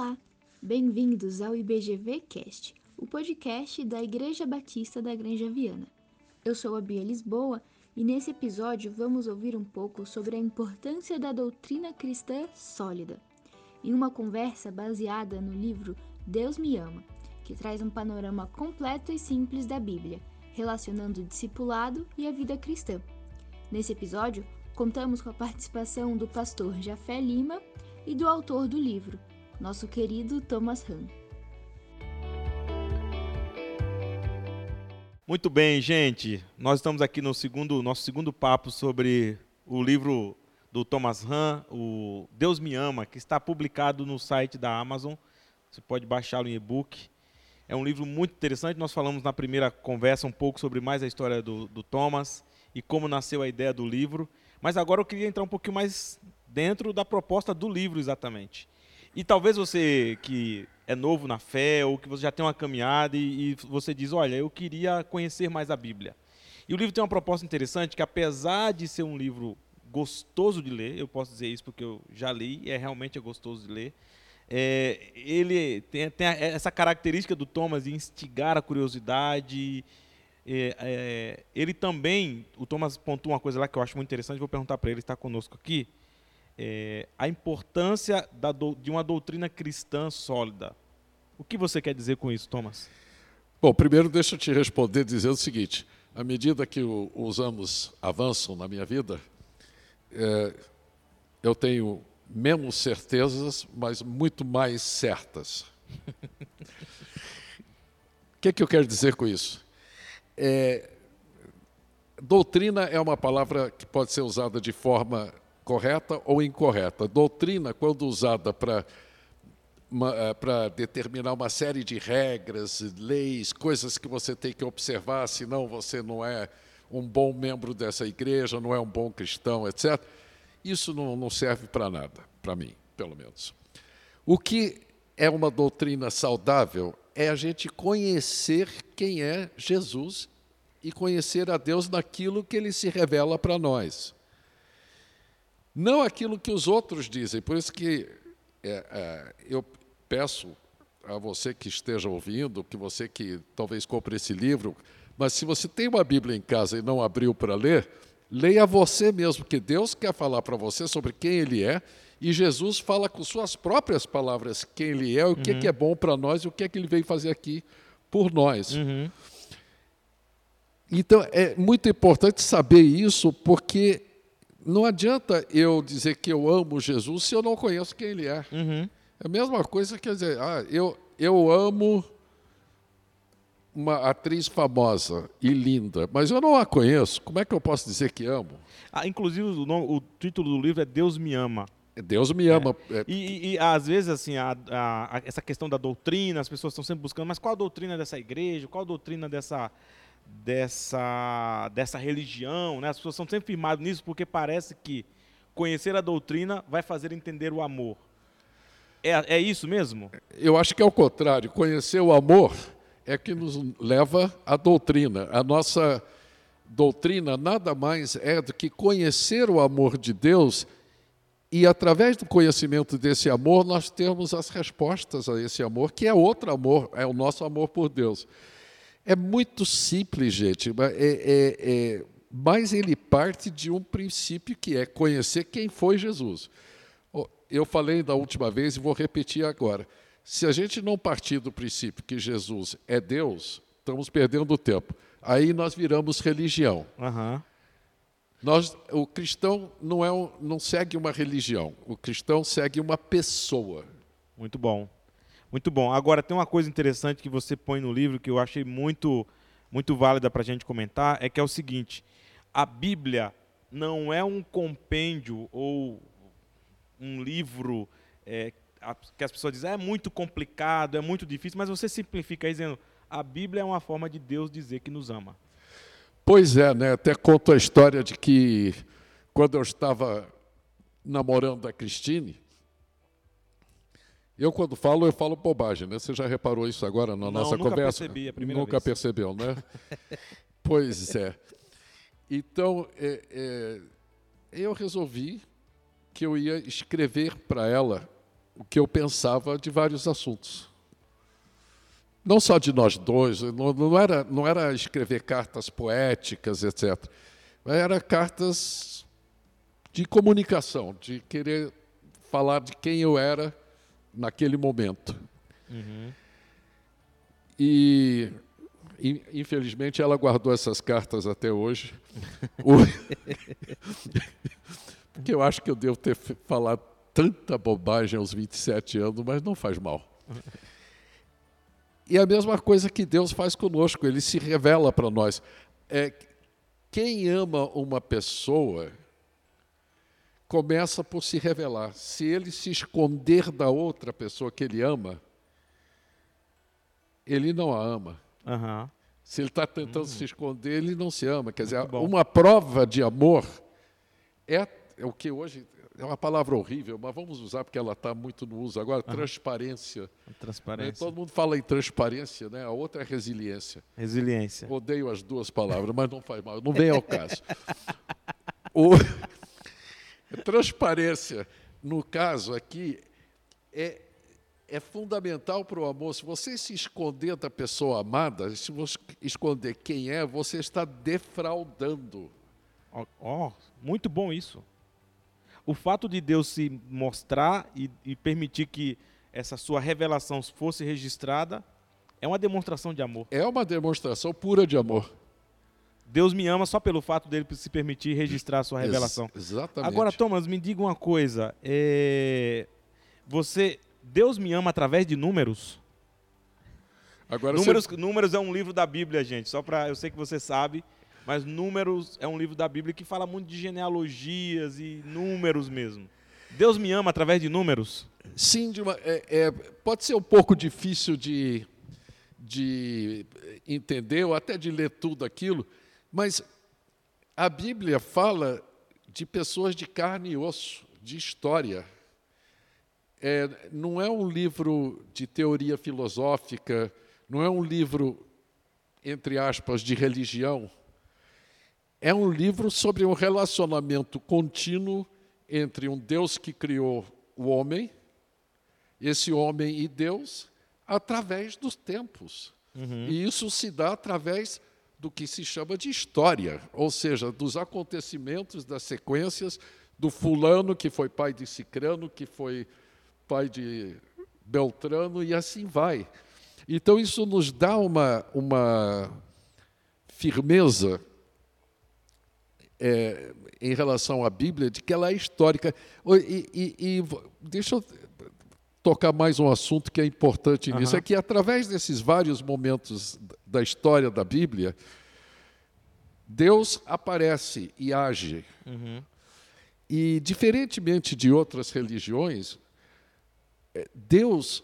Olá, bem-vindos ao IBGV Cast, o podcast da Igreja Batista da Granja Viana. Eu sou a Bia Lisboa e nesse episódio vamos ouvir um pouco sobre a importância da doutrina cristã sólida, em uma conversa baseada no livro Deus Me Ama, que traz um panorama completo e simples da Bíblia, relacionando o discipulado e a vida cristã. Nesse episódio, contamos com a participação do pastor Jafé Lima e do autor do livro, nosso querido Thomas Hahn. Muito bem, gente. Nós estamos aqui no segundo, nosso segundo papo sobre o livro do Thomas Hahn, o Deus Me Ama, que está publicado no site da Amazon. Você pode baixá-lo em e-book. É um livro muito interessante. Nós falamos na primeira conversa um pouco sobre mais a história do, do Thomas e como nasceu a ideia do livro. Mas agora eu queria entrar um pouquinho mais dentro da proposta do livro, exatamente. E talvez você que é novo na fé ou que você já tem uma caminhada e, e, você diz, olha, eu queria conhecer mais a Bíblia. E o livro tem uma proposta interessante que apesar de ser um livro gostoso de ler, eu posso dizer isso porque eu já li e é realmente é gostoso de ler. É, ele tem, tem, essa característica do Thomas de instigar a curiosidade. É, é, ele também, o Thomas pontua uma coisa lá que eu acho muito interessante, vou perguntar para ele, está conosco aqui é, a importância da, de uma doutrina cristã sólida. O que você quer dizer com isso, Thomas? Bom, primeiro deixa eu te responder dizendo o seguinte: à medida que o, os anos avançam na minha vida, é, eu tenho menos certezas, mas muito mais certas. O que, que eu quero dizer com isso? É, doutrina é uma palavra que pode ser usada de forma correta ou incorreta. Doutrina, quando usada para eh, para determinar uma série de regras, leis, coisas que você tem que observar, senão você não é um bom membro dessa igreja, não é um bom cristão, etc. Isso não, não serve para nada, para mim, pelo menos. O que é uma doutrina saudável é a gente conhecer quem é Jesus e conhecer a Deus naquilo que ele se revela para nós não aquilo que os outros dizem. Por isso que é, é, eu peço a você que esteja ouvindo, que você que talvez compre esse livro, mas se você tem uma Bíblia em casa e não abriu para ler, leia você mesmo, porque Deus quer falar para você sobre quem Ele é e Jesus fala com suas próprias palavras quem Ele é, o que, uhum. que é bom para nós e o que é que Ele veio fazer aqui por nós. Uhum. Então é muito importante saber isso, porque não adianta eu dizer que eu amo Jesus se eu não conheço quem ele é. Uhum. É a mesma coisa, quer dizer, ah, eu, eu amo uma atriz famosa e linda, mas eu não a conheço. Como é que eu posso dizer que amo? Ah, inclusive, o, nome, o título do livro é Deus me ama. Deus me ama. É. E, e, e, às vezes, assim, a, a, essa questão da doutrina, as pessoas estão sempre buscando, mas qual a doutrina dessa igreja? Qual a doutrina dessa, dessa, dessa religião, né? As pessoas são sempre firmadas nisso porque parece que conhecer a doutrina vai fazer entender o amor. É, é isso mesmo? Eu acho que é o contrário. Conhecer o amor é que nos leva à doutrina. A nossa doutrina nada mais é do que conhecer o amor de Deus e, através do conhecimento desse amor, nós temos as respostas a esse amor, que é outro amor, é o nosso amor por Deus. É muito simples, gente, é, é, é, mas ele parte de um princípio que é conhecer quem foi Jesus. Eu falei da última vez e vou repetir agora. Se a gente não partir do princípio que Jesus é Deus, estamos perdendo tempo. Aí nós viramos religião. Uhum. Nós, o cristão não, é um, não segue uma religião, o cristão segue uma pessoa. Muito bom. Muito bom. Agora, tem uma coisa interessante que você põe no livro que eu achei muito, muito válida para a gente comentar, é que é o seguinte, a Bíblia não é um compêndio ou um livro é, que as pessoas dizem ah, é muito complicado, é muito difícil, mas você simplifica dizendo a Bíblia é uma forma de Deus dizer que nos ama. Pois é, né? até conto a história de que quando eu estava namorando a Cristine, eu, quando falo, eu falo bobagem, né? Você já reparou isso agora na Não, nossa nunca conversa? Percebi, a primeira nunca vez. percebeu, né? pois é. Então, é, é, eu resolvi que eu ia escrever para ela o que eu pensava de vários assuntos. Não só de nós dois, não, não era, não era escrever cartas poéticas, etc. Mas era cartas de comunicação, de querer falar de quem eu era naquele momento. Uhum. E, infelizmente, ela guardou essas cartas até hoje. Porque eu acho que eu devo ter falado tanta bobagem aos 27 anos, mas não faz mal. E a mesma coisa que Deus faz conosco, ele se revela para nós. É, quem ama uma pessoa começa por se revelar. Se ele se esconder da outra pessoa que ele ama, ele não a ama. Uhum. Se ele está tentando uhum. se esconder, ele não se ama. Quer dizer, uma prova de amor é, é, o que hoje é uma palavra horrível, mas vamos usar porque ela está muito no uso agora. Transparência. Transparência. Todo mundo fala em transparência, né? A outra é resiliência. Resiliência. Odeio as duas palavras, mas não faz mal. Não vem ao caso. o... Transparência, no caso aqui, é, é fundamental para o amor. Se você se esconder da pessoa amada, se você esconder quem é, você está defraudando. Ó, oh, oh, muito bom isso. O fato de Deus se mostrar e, e permitir que essa sua revelação fosse registrada é uma demonstração de amor. É uma demonstração pura de amor. Deus me ama só pelo fato dele se permitir registrar a sua revelação. Ex exatamente. Agora, Thomas, me diga uma coisa. É... Você, Deus me ama através de números? Agora números, você... números é um livro da Bíblia, gente. Só para, eu sei que você sabe, mas Números é um livro da Bíblia que fala muito de genealogias e números mesmo. Deus me ama através de números? Sim, uma, é, é, pode ser um pouco difícil de, de entender ou até de ler tudo aquilo, mas a Bíblia fala de pessoas de carne e osso, de história. É, não é um livro de teoria filosófica, não é um livro, entre aspas, de religião. É um livro sobre um relacionamento contínuo entre um Deus que criou o homem, esse homem e Deus, através dos tempos. Uhum. E isso se dá através do que se chama de história, ou seja, dos acontecimentos, das sequências do fulano que foi pai de Cicrano, que foi pai de Beltrano e assim vai. Então isso nos dá uma, uma firmeza é, em relação à Bíblia de que ela é histórica. E, e, e deixa eu tocar mais um assunto que é importante nisso, uhum. é que através desses vários momentos da história da Bíblia, Deus aparece e age. Uhum. E, diferentemente de outras religiões, é, Deus,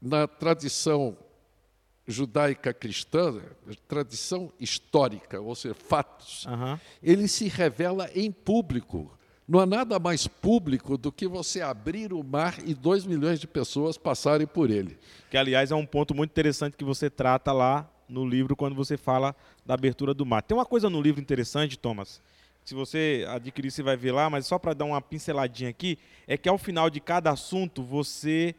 na tradição judaica cristã, tradição histórica, ou seja, fatos, uhum. ele se revela em público. Não há nada mais público do que você abrir o mar e dois milhões de pessoas passarem por ele. Que, aliás, é um ponto muito interessante que você trata lá no livro quando você fala da abertura do mar. Tem uma coisa no livro interessante, Thomas. Se você adquirir, você vai ver lá, mas só para dar uma pinceladinha aqui, é que ao final de cada assunto você.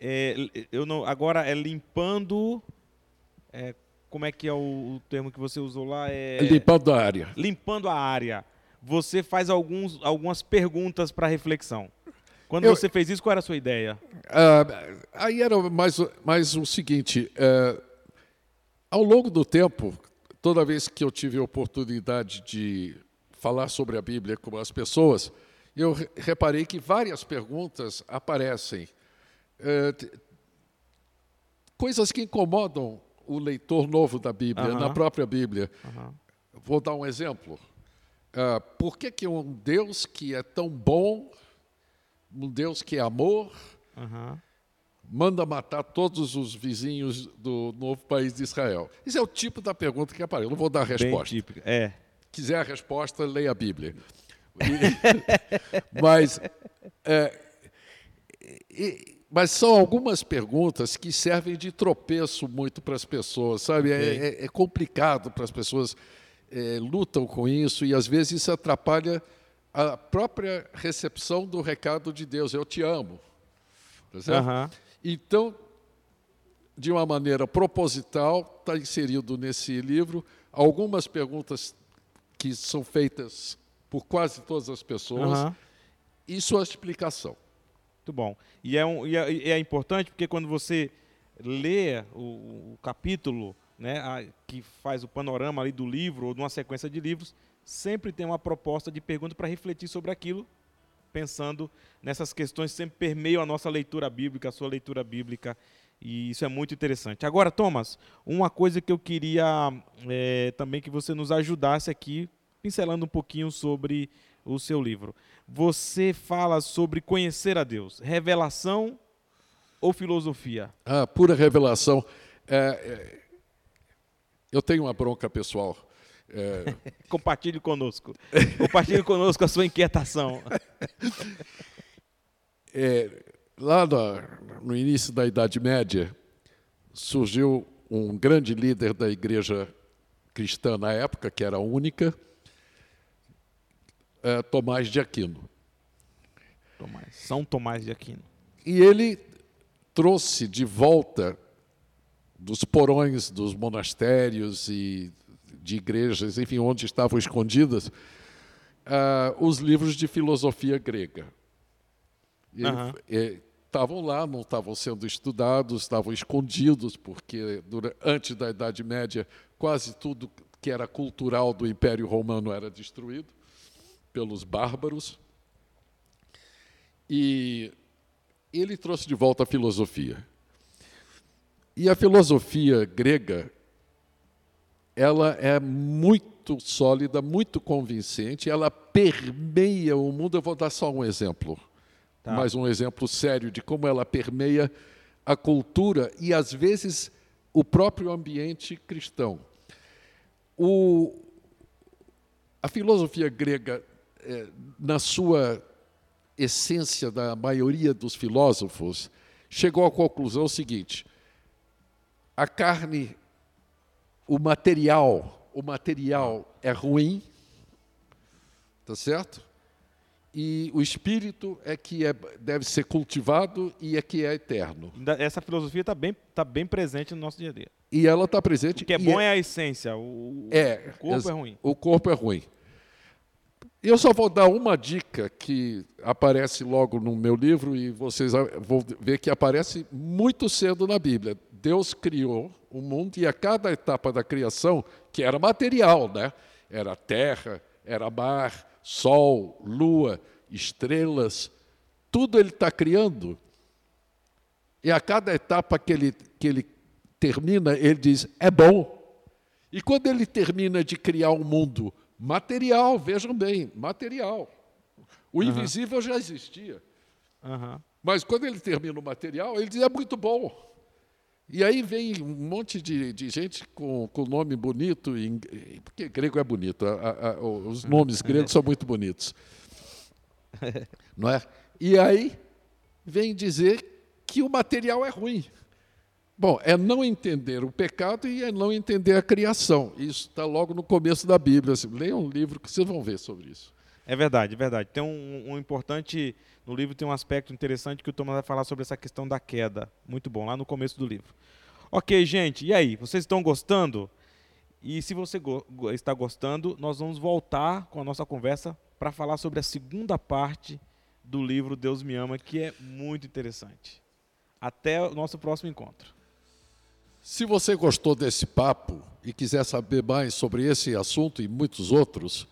É, eu não, agora é limpando. É, como é que é o, o, termo que você usou lá? É, limpando a área. Limpando a área você faz alguns, algumas perguntas para reflexão. Quando eu, você fez isso, qual era a sua ideia? Uh, aí era mais, mais o seguinte: uh, ao longo do tempo, toda vez que eu tive a oportunidade de falar sobre a Bíblia com as pessoas, eu reparei que várias perguntas aparecem. Uh, coisas que incomodam o leitor novo da Bíblia, na própria Bíblia. Vou dar um exemplo. Uh, por que, que um Deus que é tão bom, um Deus que é amor, uhum. Manda matar todos os vizinhos do novo país de Israel? Isso é o tipo da pergunta que aparece. Eu não vou dar a resposta. Bem típica. É. Quiser a resposta, leia a Bíblia. mas, é, e, mas são algumas perguntas que servem de tropeço muito para as pessoas, sabe? É, é, é complicado para as pessoas é, lutam com isso e às vezes isso atrapalha a própria recepção do recado de Deus. Eu te amo. Tá certo? Aham. Então, de uma maneira proposital, está inserido nesse livro algumas perguntas que são feitas por quase todas as pessoas Aham. e sua explicação. Muito bom. E é, um, e é, e é importante porque quando você lê o, o capítulo né, a- que faz o panorama ali do livro ou de uma sequência de livros, sempre tem uma proposta de pergunta para refletir sobre aquilo, pensando nessas questões que sempre permeiam a nossa leitura bíblica, a sua leitura bíblica, e isso é muito interessante. Agora, Thomas, uma coisa que eu queria eh, também que você nos ajudasse aqui, pincelando um pouquinho sobre o seu livro. Você fala sobre conhecer a Deus, revelação ou filosofia? Ah, pura revelação. É, é, eu tenho uma bronca pessoal. É, Compartilhe conosco. Compartilhe conosco a sua inquietação. É, lá no, no início da Idade Média, surgiu um grande líder da igreja cristã na época, que era a única, é, Tomás de Aquino. Tomás, São Tomás de Aquino. E ele trouxe de volta dos porões dos monastérios e de igrejas, enfim, onde estavam escondidas, ah, os livros de filosofia grega. Eh, Estavam lá, não estavam sendo estudados, estavam escondidos, porque dura- antes da Idade Média, quase tudo que era cultural do Império Romano era destruído pelos bárbaros. E ele trouxe de volta a filosofia. E a filosofia grega, ela é muito sólida, muito convincente, ela permeia o mundo. Eu vou dar só um exemplo, Tá. mais um exemplo sério de como ela permeia a cultura e, às vezes, o próprio ambiente cristão. O, a filosofia grega, eh, na sua essência da maioria dos filósofos, chegou à conclusão seguinte: a carne, o material, o material é ruim, tá certo? E o espírito é que é, deve ser cultivado e é que é eterno. Essa filosofia está bem, tá bem presente no nosso dia a dia. E ela está presente. O que é bom é a essência, o, o É, corpo é ruim. O corpo é ruim. Eu só vou dar uma dica que aparece logo no meu livro e vocês vão ver que aparece muito cedo na Bíblia. Deus criou o mundo e a cada etapa da criação, que era material, né? Era terra, era mar, sol, lua, estrelas, tudo ele está criando. E a cada etapa que ele, que ele termina, ele diz: é bom. E quando ele termina de criar um mundo material, vejam bem, material. O invisível já existia. Aham. Mas quando ele termina o material, ele diz: é muito bom. E aí vem um monte de, de gente com, com nome bonito, em- porque grego é bonito, a- a- os nomes gregos são muito bonitos. Não é? E aí vem dizer que o material é ruim. Bom, é não entender o pecado e é não entender a criação. Isso está logo no começo da Bíblia. Assim, um livro que vocês vão ver sobre isso. É verdade, é verdade. Tem um, um importante. No livro tem um aspecto interessante que o Thomas vai falar sobre essa questão da queda. Muito bom, lá no começo do livro. Ok, gente, e aí? Vocês estão gostando? E se você go- está gostando, nós vamos voltar com a nossa conversa para falar sobre a segunda parte do livro Deus Me Ama, que é muito interessante. Até o nosso próximo encontro. Se você gostou desse papo e quiser saber mais sobre esse assunto e muitos outros,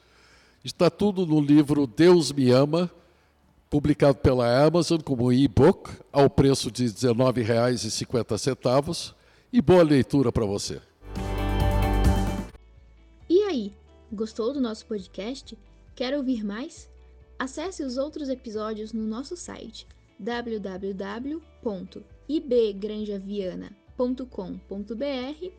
está tudo no livro Deus Me Ama, publicado pela Amazon como e-book, ao preço de R$ 19,50. E boa leitura para você. E aí, gostou do nosso podcast? Quer ouvir mais? Acesse os outros episódios no nosso site www.ibgranjaviana.com.br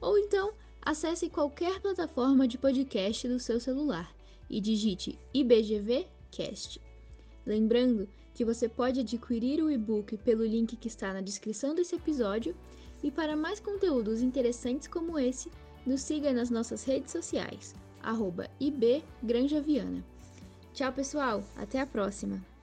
ou então acesse qualquer plataforma de podcast do seu celular e digite IBGV Cast. Lembrando que você pode adquirir o e-book pelo link que está na descrição desse episódio e para mais conteúdos interessantes como esse, nos siga nas nossas redes sociais, IBGranjaviana. Tchau, pessoal! Até a próxima!